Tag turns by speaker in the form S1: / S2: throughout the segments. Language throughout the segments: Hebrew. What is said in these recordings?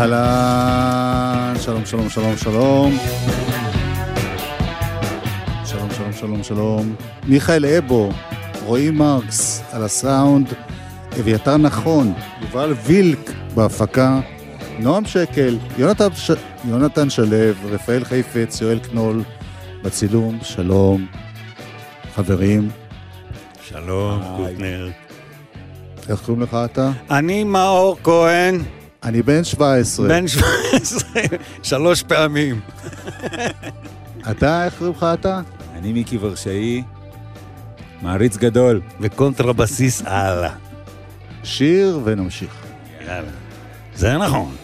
S1: אהלן, שלום, שלום, שלום, שלום. שלום, שלום, שלום, שלום. מיכאל אבו, רועי מרקס על הסאונד, אביתר נכון, יובל וילק בהפקה, נועם שקל, יונתן, ש... יונתן שלו, רפאל חיפץ, יואל קנול בצילום, שלום. חברים.
S2: שלום, קוטנר.
S1: איך קוראים לך אתה?
S2: אני מאור כהן.
S1: אני בן 17.
S2: בן 17, שלוש פעמים.
S1: אתה, איך קוראים לך אתה?
S3: אני מיקי ורשאי, מעריץ גדול.
S2: וקונטרבסיס הלאה.
S1: שיר ונמשיך.
S2: יאללה. זה נכון.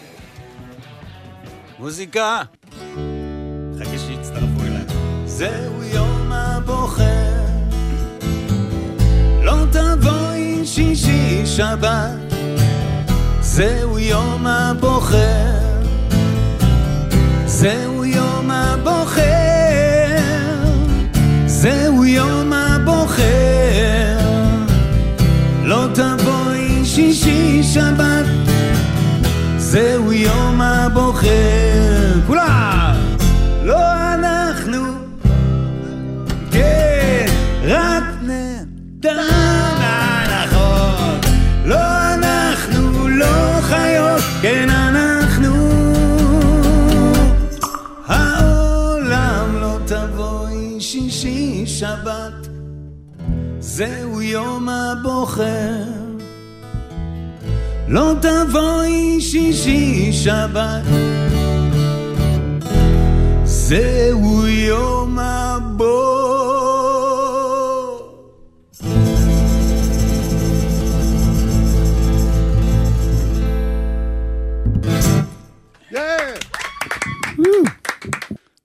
S2: מוזיקה. חכה שיצטרפו אליי. זהו יום הבוחר, לא תבואי שישי שבת. זהו יום הבוחר, זהו יום הבוחר, זהו יום הבוחר. לא תבואי שישי שבת, זהו יום זהו יום הבוחר. לא תבואי שישי שבת, זהו יום הבוחר.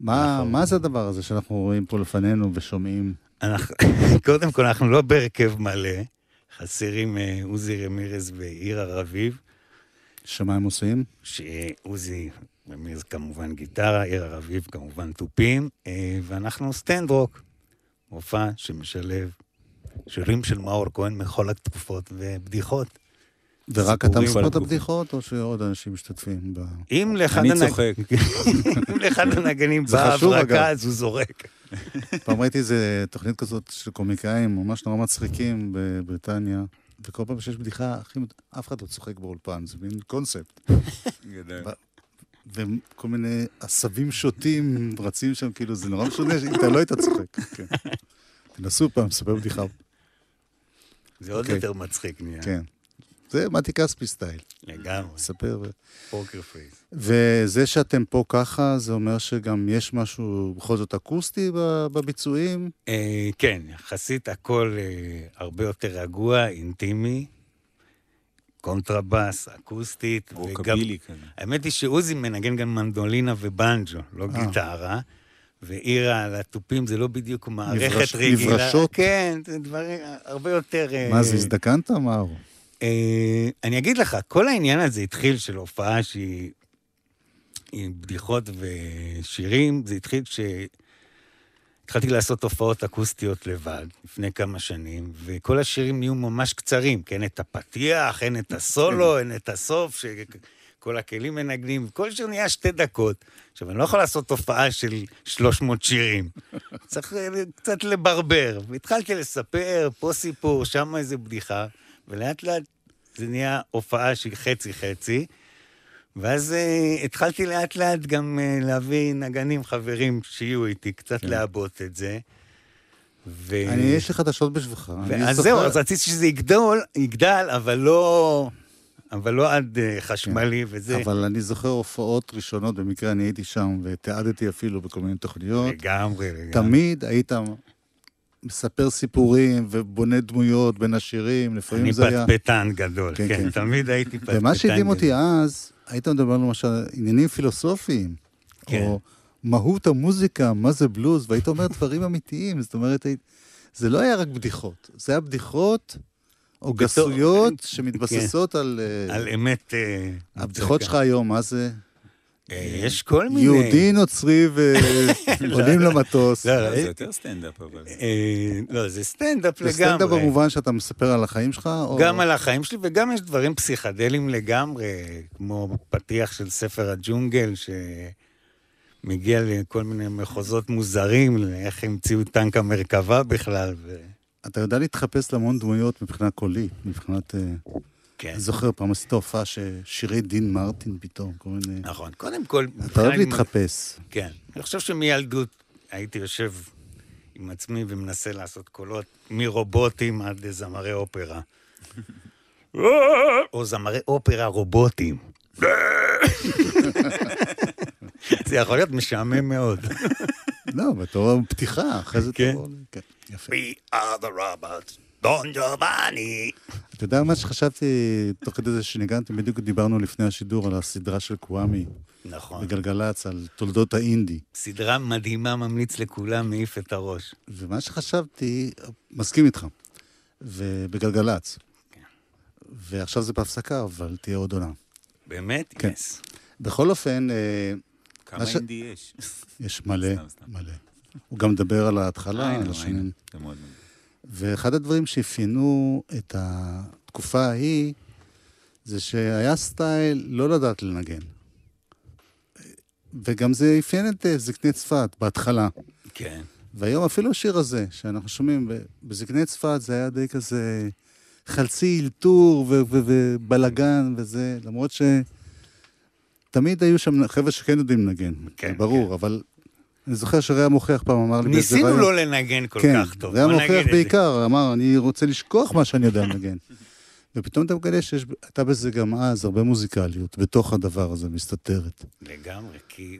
S1: מה, מה זה הדבר הזה שאנחנו רואים פה לפנינו ושומעים?
S2: אנחנו, קודם כל, אנחנו לא בהרכב מלא, חסרים אה, עוזי רמירז ועירה רביב,
S1: שמה הם עושים?
S2: שעוזי רמירז כמובן גיטרה, עירה רביב כמובן תופים, אה, ואנחנו Stand Rock, מופע שמשלב שירים של מאור כהן מכל התקופות ובדיחות.
S1: ורק אתה מספר את הבדיחות, או שעוד אנשים משתתפים ב...
S2: אם לאחד הנגנים באה. הברקה, אז הוא זורק.
S1: פעם ראיתי איזה תוכנית כזאת של קומיקאים ממש נורא מצחיקים בבריטניה, וכל פעם שיש בדיחה, הכי... אף אחד לא צוחק באולפן, זה מין קונספט. וכל מיני עשבים שוטים רצים שם, כאילו, זה נורא משונה אם אתה לא היית צוחק. כן. תנסו פעם, לספר בדיחה.
S2: זה עוד
S1: אוקיי.
S2: יותר מצחיק נהיה.
S1: כן. זה מתי כספי style.
S2: לגמרי,
S1: ספר.
S2: poker face.
S1: וזה שאתם פה ככה, זה אומר שגם יש משהו בכל זאת אקוסטי ב- בביצועים?
S2: אה, כן, יחסית הכל אה, הרבה יותר רגוע, אינטימי, קונטרבאס, אקוסטית.
S3: רוקבילי כזה.
S2: האמת היא שעוזי מנגן גם מנדולינה ובנג'ו, לא
S1: אה.
S2: גיטרה. ועירה על התופים זה לא בדיוק מערכת
S1: נברש-
S2: רגילה.
S1: נברשות?
S2: כן, זה דברים הרבה יותר...
S1: מה זה, הזדקנת? מה הוא?
S2: אני אגיד לך, כל העניין הזה התחיל של הופעה שהיא עם בדיחות ושירים, זה התחיל כש... התחלתי לעשות הופעות אקוסטיות לבד, לפני כמה שנים, וכל השירים נהיו ממש קצרים, כן, את הפתיח, אין את הסולו, אין את הסוף, שכל הכלים מנגנים, כל שיר נהיה שתי דקות. עכשיו, אני לא יכול לעשות הופעה של 300 שירים, צריך אה, קצת לברבר. והתחלתי לספר, פה סיפור, שם איזה בדיחה, ולאט לאט זה נהיה הופעה שהיא חצי-חצי. ואז uh, התחלתי לאט לאט גם uh, להביא נגנים חברים שיהיו איתי, קצת
S1: כן.
S2: לעבות את זה. ו...
S1: אני, יש לי חדשות בשבילך. אני
S2: אז זהו, אז רציתי שזה יגדול, יגדל, אבל לא, אבל לא עד uh, חשמלי וזה.
S1: אבל אני זוכר הופעות ראשונות, במקרה אני הייתי שם, ותיעדתי אפילו בכל מיני תוכניות.
S2: לגמרי, לגמרי.
S1: תמיד היית מספר סיפורים ובונה דמויות בין השירים, לפעמים
S2: אני
S1: זה היה...
S2: פטפטן גדול,
S1: כן,
S2: כן,
S1: כן.
S2: תמיד הייתי פטפטן.
S1: ומה שהדהים
S2: גדול.
S1: אותי אז, היית מדבר למשל עניינים פילוסופיים,
S2: כן.
S1: או מהות המוזיקה, מה זה בלוז, והיית אומר דברים אמיתיים, זאת אומרת, זה לא היה רק בדיחות, זה היה בדיחות או גסויות שמתבססות על... אה,
S2: על אמת... אה,
S1: הבדיחות. שלך היום, מה זה?
S2: אה, יש כל מיני...
S1: יהודי נוצרי ועולים למטוס.
S2: לא,
S3: לא,
S2: אה,
S3: זה יותר סטנדאפ, אבל...
S2: אה, לא, זה סטנדאפ
S1: זה
S2: לגמרי.
S1: סטנדאפ במובן שאתה מספר על החיים שלך?
S2: גם על החיים שלי, וגם יש דברים פסיכדליים לגמרי, כמו פתיח של ספר הג'ונגל, שמגיע לכל מיני מחוזות מוזרים, איך המציאו טנק המרכבה בכלל. ו...
S1: אתה יודע להתחפש להמון דמויות מבחינה קולית, מבחינת...
S2: כן,
S1: אני זוכר, פעם עשית הופעה ששירי דין מרטין פתאום, כל מיני...
S2: נכון. קודם כל...
S1: אתה אוהב להתחפש.
S2: כן. אני חושב שמילדות הייתי יושב עם עצמי ומנסה לעשות קולות מרובוטים עד זמרי אופרה. או זמרי אופרה רובוטים. זה יכול להיות משעמם מאוד.
S1: לא, בתור פתיחה, אחרי זה
S2: כן.
S1: תבוא... כן, יפה.
S2: We are the robots, דון ג'ובאני.
S1: אתה יודע מה שחשבתי, תוך כדי זה שניגנתם, בדיוק דיברנו לפני השידור על הסדרה של קוואמי
S2: נכון.
S1: בגלגלצ, על תולדות האינדי.
S2: סדרה מדהימה, ממליץ לכולם, מעיף את הראש.
S1: ומה שחשבתי, מסכים איתך, ובגלגלצ. ועכשיו זה בהפסקה, אבל תהיה עוד עונה.
S2: באמת?
S1: כן.
S2: יס.
S1: בכל אופן, אה,
S3: כמה
S1: ש-
S3: אינדי יש?
S1: יש מלא,
S3: סתם, סתם.
S1: מלא. הוא גם מדבר על ההתחלה,
S3: היינו,
S1: על. השנים.
S3: זה מאוד מעניין.
S1: ואחד הדברים שאפיינו את התקופה ההיא, זה שהיה סטייל לא לדעת לנגן. וגם זה אפיין את אה, זקני צפת בהתחלה.
S2: כן.
S1: והיום אפילו השיר הזה, שאנחנו שומעים, בזקני צפת זה היה די כזה חלצי אלתור ובלגן וזה, למרות שתמיד היו שם חבר'ה שכן יודעים לנגן,
S2: כן,
S1: ברור, אבל אני זוכר שראה מוכיח פעם אמר לי באיזה
S2: ניסינו
S1: רעיון-
S2: לא לנגן כל
S1: כן,
S2: כך טוב. בוא נגיד
S1: מוכיח
S2: את זה.
S1: בעיקר, אמר, אני רוצה לשכוח מה שאני יודע לנגן. ופתאום אתה מגלה שהייתה בזה גם אז הרבה מוזיקליות, בתוך הדבר הזה מסתתרת.
S2: לגמרי, כי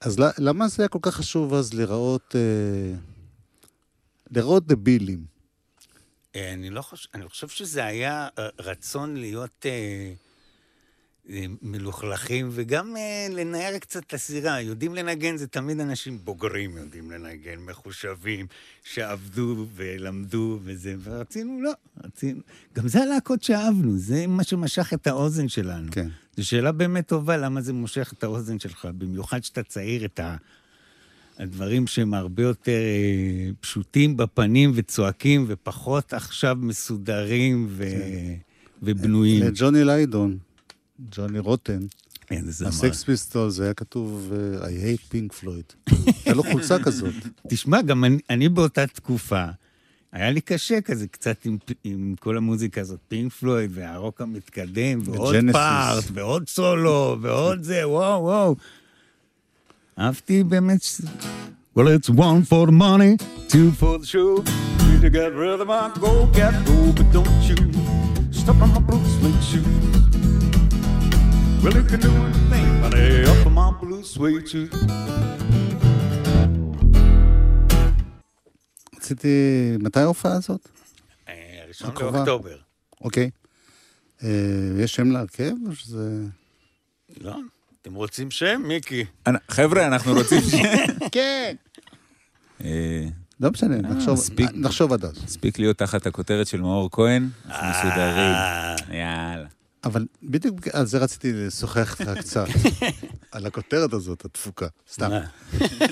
S1: אז למה זה היה כל כך חשוב אז לראות, אה, לראות דבילים?
S2: אה, אני לא חושב, אני חושב שזה היה אה, רצון להיות אה, מלוכלכים וגם אה, לנער קצת את הסירה. יודעים לנגן זה תמיד אנשים בוגרים יודעים לנגן, מחושבים, שעבדו ולמדו וזה, ורצינו, לא, רצינו. גם זה הלהקות שאהבנו, זה מה שמשך את האוזן שלנו.
S1: כן.
S2: זו שאלה באמת טובה, למה זה מושך את האוזן שלך, במיוחד שאתה צעיר, את ה... הדברים שהם הרבה יותר אה, פשוטים בפנים וצועקים, ופחות עכשיו מסודרים ו... ובנויים.
S1: לג'וני ליידון, ג'וני רוטן,
S2: איזה זמר.
S1: הסקס פיסטול, זה היה כתוב, אה, I hate pink floyd. הייתה לו חולצה כזאת.
S2: תשמע, גם אני, אני באותה תקופה, היה לי קשה כזה קצת עם, עם כל המוזיקה הזאת, פינק פלויד והרוק המתקדם, ועוד
S1: וג'נסיס.
S2: פארט, ועוד סולו, ועוד זה, וואו, וואו. אהבתי באמת... ש- Well, it's one for the money, two for the show. Get rid of my go, get go, but don't you step on my blue suede shoes. Well, you can do anything, but hey, up on my blue suede shoes.
S1: רציתי, מתי ההופעה הזאת?
S2: אה, ראשון
S1: הקרובה.
S2: לאוקטובר.
S1: אוקיי. אה, יש שם להרכב או שזה...
S2: לא? אתם רוצים שם, מיקי?
S3: חבר'ה, אנחנו רוצים ש...
S1: כן.
S3: אה,
S1: לא משנה, נחשוב-
S3: מספיק.
S1: עד אז.
S3: הספיק להיות תחת הכותרת של מאור כהן, אנחנו מסודרים. יאללה.
S1: אבל בדיוק על זה רציתי לשוחח איתך קצת, על הכותרת הזאת, התפוקה. סתם.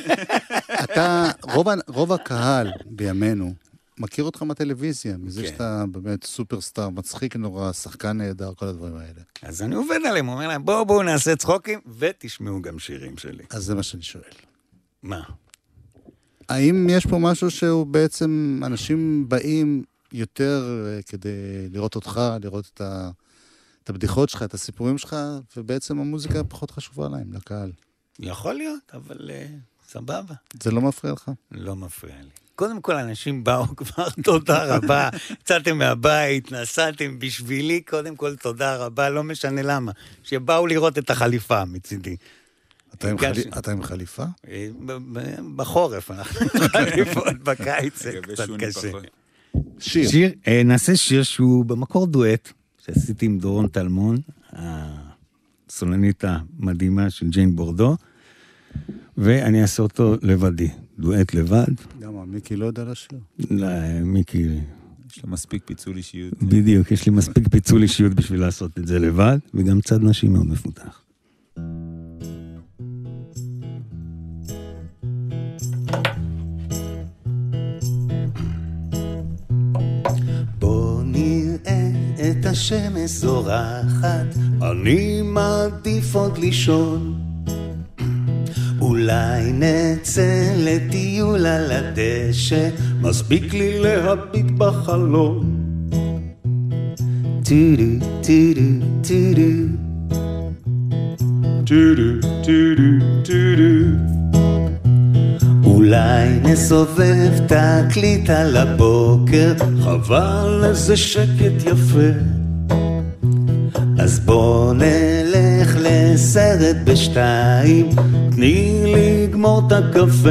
S1: אתה, רוב, רוב הקהל בימינו מכיר אותך מהטלוויזיה, מזה
S2: כן.
S1: שאתה באמת סופרסטאר, מצחיק נורא, שחקן נהדר, כל הדברים האלה.
S2: אז אני עובד עליהם, אומר להם, בואו, בואו נעשה צחוקים, ותשמעו גם שירים שלי.
S1: אז זה מה שאני שואל.
S2: מה?
S1: האם יש פה משהו שהוא בעצם, אנשים באים יותר אה, כדי לראות אותך, לראות את, ה, את הבדיחות שלך, את הסיפורים שלך, ובעצם המוזיקה פחות חשובה להם, לקהל.
S2: יכול להיות, אבל אה, סבבה.
S1: זה לא מפריע לך?
S2: לא מפריע לי. קודם כל, אנשים באו כבר, תודה רבה. יצאתם מהבית, נסעתם בשבילי, קודם כל, תודה רבה, לא משנה למה. שבאו לראות את החליפה מצידי.
S1: אתה עם, אתה חליפה?
S2: אה, בחורף אנחנו חליפות, בקיץ זה קצת קשה.
S1: שיר,
S2: אה, נעשה שיר שהוא במקור דואט, שעשיתי עם דורון טלמון, הסולנית המדהימה של ג'יין בורדו, ואני אעשה אותו לבדי, דואט לבד.
S1: למה, מיקי לא יודע לשיר?
S2: לא, מיקי,
S3: יש לו מספיק פיצול אישיות.
S2: בדיוק, יש לי מספיק פיצול אישיות בשביל לעשות את זה לבד, וגם צד נשי מאוד מפותח. השמש זורחת, אני מעדיף עוד לישון. אולי נצא לטיול על הדשא, מספיק לי להביט בחלום. טו-דו, טו-דו, טו-דו. טו-דו, טו-דו, טו-דו. אולי נסובב תקליט על הבוקר, חבל איזה שקט יפה. אז בוא נלך לסרט בשתיים, תני לגמור את הקפה.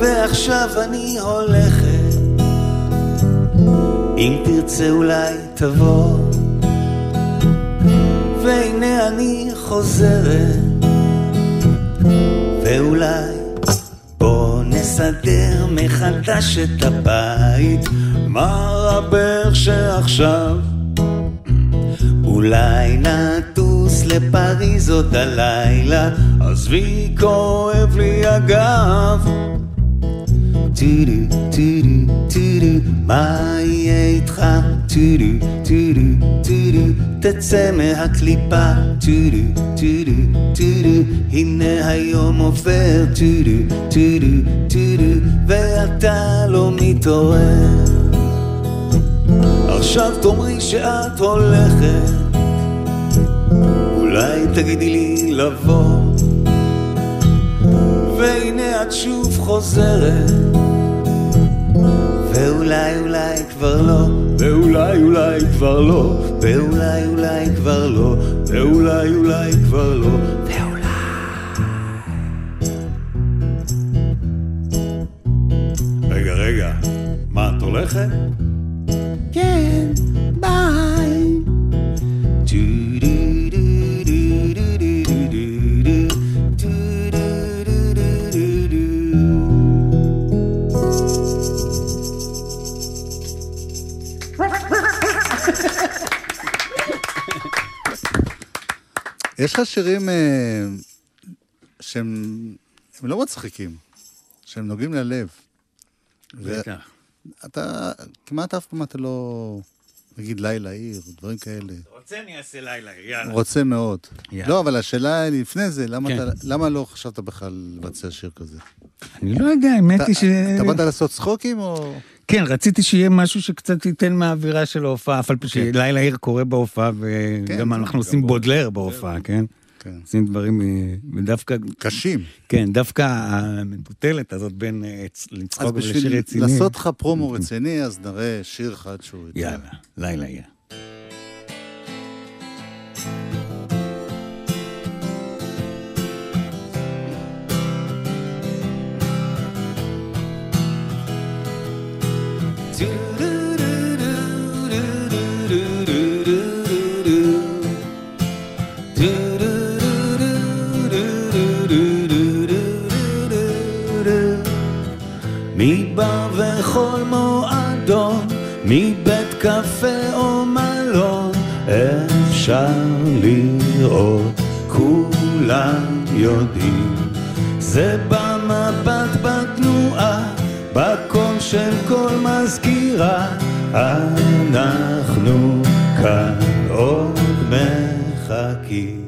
S2: ועכשיו אני הולכת, אם תרצה אולי תבוא. והנה אני חוזרת, ואולי בוא נסדר מחדש את הבית, מה דווקא עכשיו? אולי נטוס לפריז עוד הלילה, עזבי כואב לי הגב. טו-דו, טו-דו, טו-דו, מה יהיה איתך? טו-דו, טו-דו, טו-דו, תצא מהקליפה. טו-דו, טו-דו, טו-דו, הנה היום עובר. טו-דו, טו-דו, טו-דו, ואתה לא מתעורר. עכשיו תאמרי שאת הולכת, אולי תגידי לי לבוא. והנה את שוב חוזרת. ואולי אולי כבר לא, ואולי אולי כבר לא, ואולי אולי כבר לא, ואולי אולי כבר לא, ואולי. רגע, רגע, מה, את הולכת?
S1: יש לך שירים אה, שהם הם לא מצחיקים, שהם נוגעים ללב.
S2: בטח.
S1: ואתה, כמעט אף פעם אתה לא, נגיד לילה עיר, דברים כאלה.
S2: רוצה אני אעשה לילה, יאללה.
S1: רוצה מאוד.
S2: יאללה.
S1: לא, אבל השאלה לפני זה, למה,
S2: כן.
S1: אתה, למה לא חשבת בכלל לבצע שיר כזה?
S2: אני לא יודע, האמת
S1: אתה,
S2: היא ש...
S1: אתה באת לעשות צחוקים או...
S2: כן, רציתי שיהיה משהו שקצת ייתן מהאווירה של ההופעה, אף על פי
S1: כן.
S2: שלילה עיר קורה בהופעה,
S1: כן,
S2: וגם אנחנו עושים בודלר בהופעה, כן?
S1: כן.
S2: עושים דברים, אה, ודווקא,
S1: קשים.
S2: כן, דווקא המטוטלת הזאת בין אה,
S1: אז
S2: לצחוק ולשיר
S1: בשביל
S2: רציני.
S1: לעשות לך פרומו רציני, אז נראה שיר אחד שהוא...
S2: יאללה, לילה עיר. אפשר לראות, כולם יודעים. זה במבט בתנועה, בקול של כל מזכירה, אנחנו כאן עוד מחכים.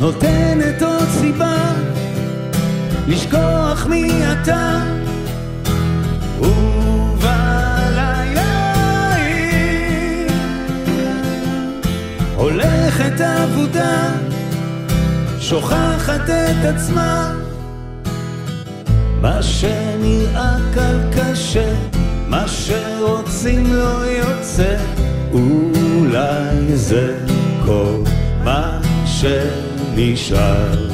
S2: נותנת עוד סיבה לשכוח מי אתה הולכת אבודה שוכחת את עצמה. מה שנראה קל קשה מה שרוצים לא יוצא אולי זה כל מה שנשאר.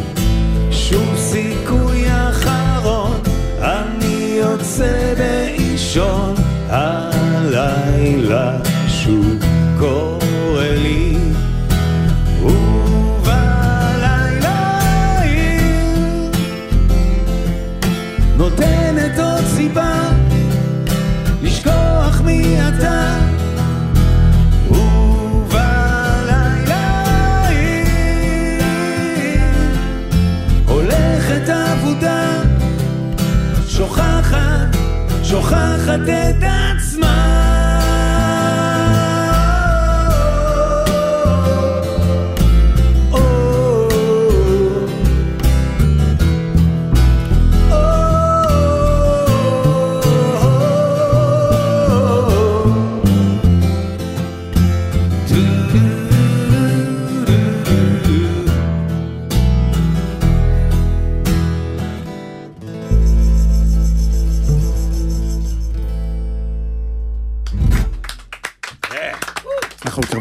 S2: שום סיכוי אחרון, אני יוצא באישון, הלילה שוב קורא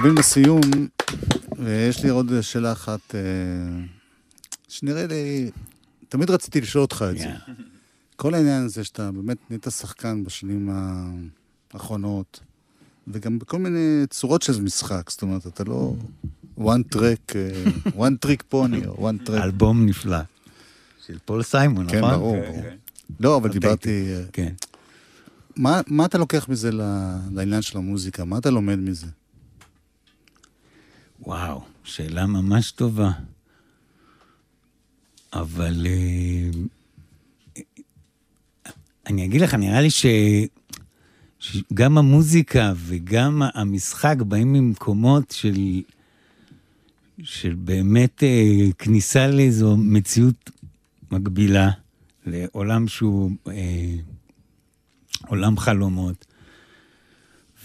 S1: מתקרבים לסיום, ויש לי עוד שאלה אחת, אה, שנראה לי, תמיד רציתי לשאול אותך את זה.
S2: Yeah.
S1: כל העניין הזה שאתה באמת נהיית שחקן בשנים האחרונות, וגם בכל מיני צורות של משחק, זאת אומרת, אתה לא one track, אה, one trick pony, או one track.
S2: אלבום נפלא. של פול סיימון,
S1: כן,
S2: נכון?
S1: ברור,
S3: כן,
S1: ברור.
S3: כן.
S1: לא, אבל
S2: אוקיי.
S1: דיברתי... אה,
S2: כן.
S1: מה מה אתה לוקח מזה לעניין של המוזיקה? מה אתה לומד מזה?
S2: וואו, שאלה ממש טובה. אבל אה, אני אגיד לך, נראה לי ש... שגם המוזיקה וגם המשחק באים ממקומות של, של באמת אה, כניסה לאיזו מציאות מקבילה, לעולם שהוא אה, עולם חלומות.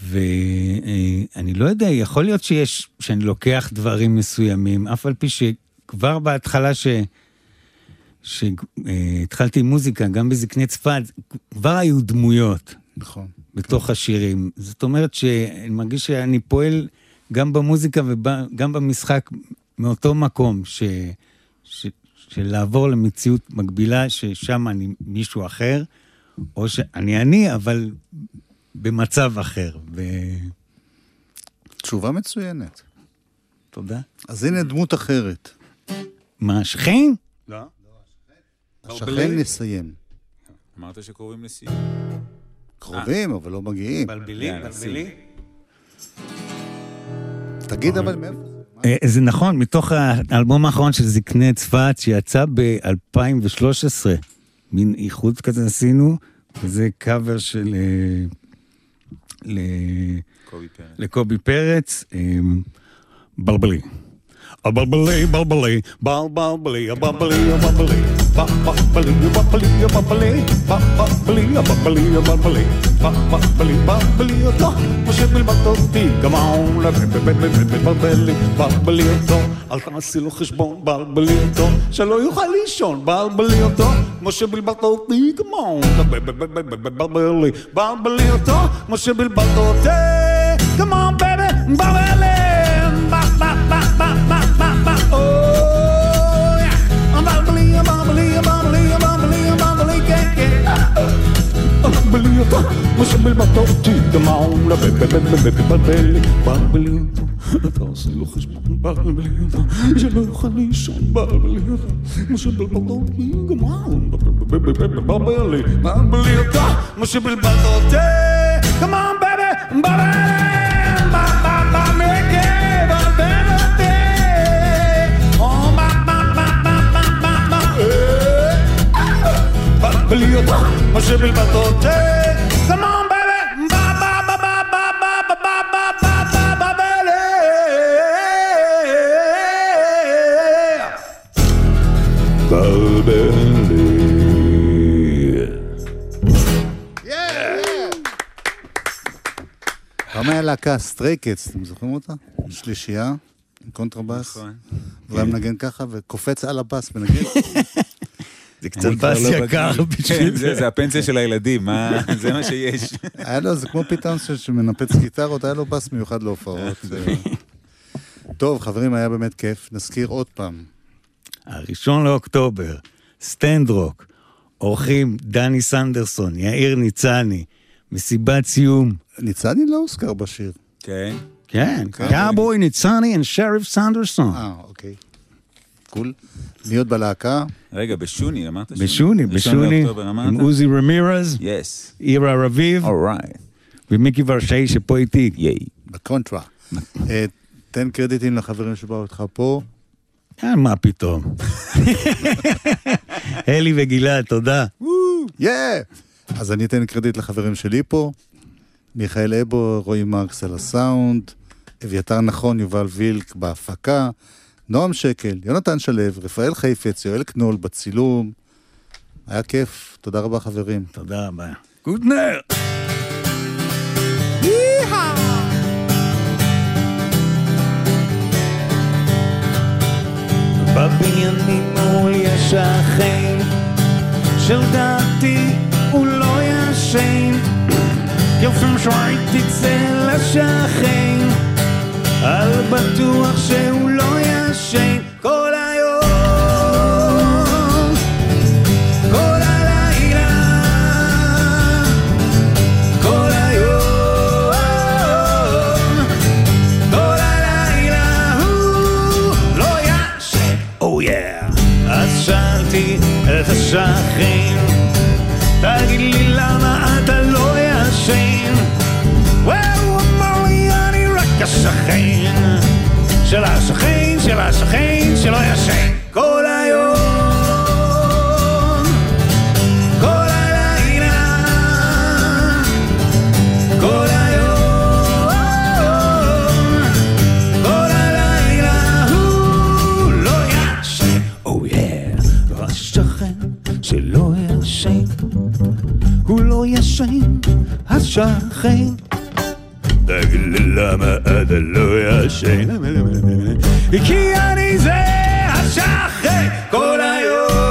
S2: ואני לא יודע, יכול להיות שיש, שאני לוקח דברים מסוימים, אף על פי שכבר בהתחלה ש... שהתחלתי עם מוזיקה, גם בזקני צפת, כבר היו דמויות
S1: נכון.
S2: בתוך השירים. זאת אומרת שאני מרגיש שאני פועל גם במוזיקה וגם במשחק מאותו מקום, ש... ש... של לעבור למציאות מקבילה, ששם אני מישהו אחר, או שאני אני, אבל במצב אחר. ו...
S1: תשובה מצוינת.
S2: תודה.
S1: אז הנה דמות אחרת.
S2: מה, שכן?
S3: לא.
S1: השכן נסיים.
S3: אמרת שקוראים לסיום.
S1: קרובים, אבל לא מגיעים.
S2: בלבלי,
S3: יאללה,
S2: בלבלי.
S1: תגיד אבל מאיפה זה.
S2: אה, זה נכון, מתוך האלבום האחרון של זקני צפת, שיצא ב-2013, מין איחוד כזה עשינו, וזה קאבר של... אה, ל-
S3: קובי פרץ.
S2: לקובי פרץ, אה, בלבלי. הבלבלי, בלבלי, בלבלי, הבלבלי, הבלבלי, בלבלי, הבלבלי, הבלבלי, בלבלי, הבלבלי, הבלבלי, בלבלי, בלבלי אותו, משה בלבלת אותי, גמאון, בלבלי, בלבלי אותו, אל תעשי לו חשבון, בלבלי אותו, שלא יוכל לישון, בלבלי אותו, משה בלבלת אותי, גמאון, בלבלי, בלבלי אותו, משה בלבלת אותי, גמאון, בלבלי, מסמל בתורתי דמעון לבלבל בלבלי אותה אתה עושה לו חשבון בלבלי אותה שלא יוכל לישון בלבלי אותה מסמל בתורתי דמעון בלבלי בלבלי אותה מסמל בתורתי דמעון בלבלי בלבלי בלי אותך, מה שבלבד אותך
S1: פעם היה להקה Stray Cats, אתם זוכרים אותה? שלישייה, עם קונטרבאס.
S3: נכון.
S1: והוא היה מנגן ככה וקופץ על הבאס מנגן.
S2: זה קצת בס יקר
S3: כן,
S2: בשביל
S3: זה
S2: זה.
S3: הפנסיה של הילדים, מה- זה מה שיש.
S1: היה לו, זה כמו פתאום ש- שמנפץ גיטרות, היה לו בס מיוחד להופעות. טוב, חברים, היה באמת כיף. נזכיר עוד פעם.
S2: הראשון לאוקטובר, סטנדרוק, אורחים דני סנדרסון, יאיר ניצני, מסיבת סיום.
S1: ניצני לא הוזכר בשיר.
S3: כן.
S2: כן, קאבוי ניצני ושריף סנדרסון.
S1: אה, אוקיי. קול. להיות בלהקה,
S3: רגע, בשוני, אמרת שוני?
S2: בשוני, בשוני? עם עוזי רמירז,
S3: yes.
S2: עירה רביב
S3: alright.
S2: ומיקי ורשאי שפה איתי.
S3: ייי.
S1: בקונטרה. אה, תן קרדיטים לחברים שבאו איתך פה.
S2: אה, מה פתאום. אלי וגלעד, תודה.
S1: אז אני אתן קרדיט לחברים שלי פה. מיכאל אבו, רועי מרקס על הסאונד, אביתר נכון, יובל וילק בהפקה, נועם שקל, יונתן שלו, רפאל חיפץ, יואל קנול בצילום. היה כיף, תודה רבה חברים.
S2: תודה רבה. גודנר! בבניינים מול יש השכן, שלדעתי הוא לא ישן. יופם שראיתי אצל השכן, על בטוח שהוא שאלתי את השכן, תגיד לי למה אתה לא ישן? והוא אמר לי אני רק השכן. של השכן של השכן שלא ישן. כל היום ישן השכן תגיד לי למה אתה לא ישן? כי אני זה השכן כל היום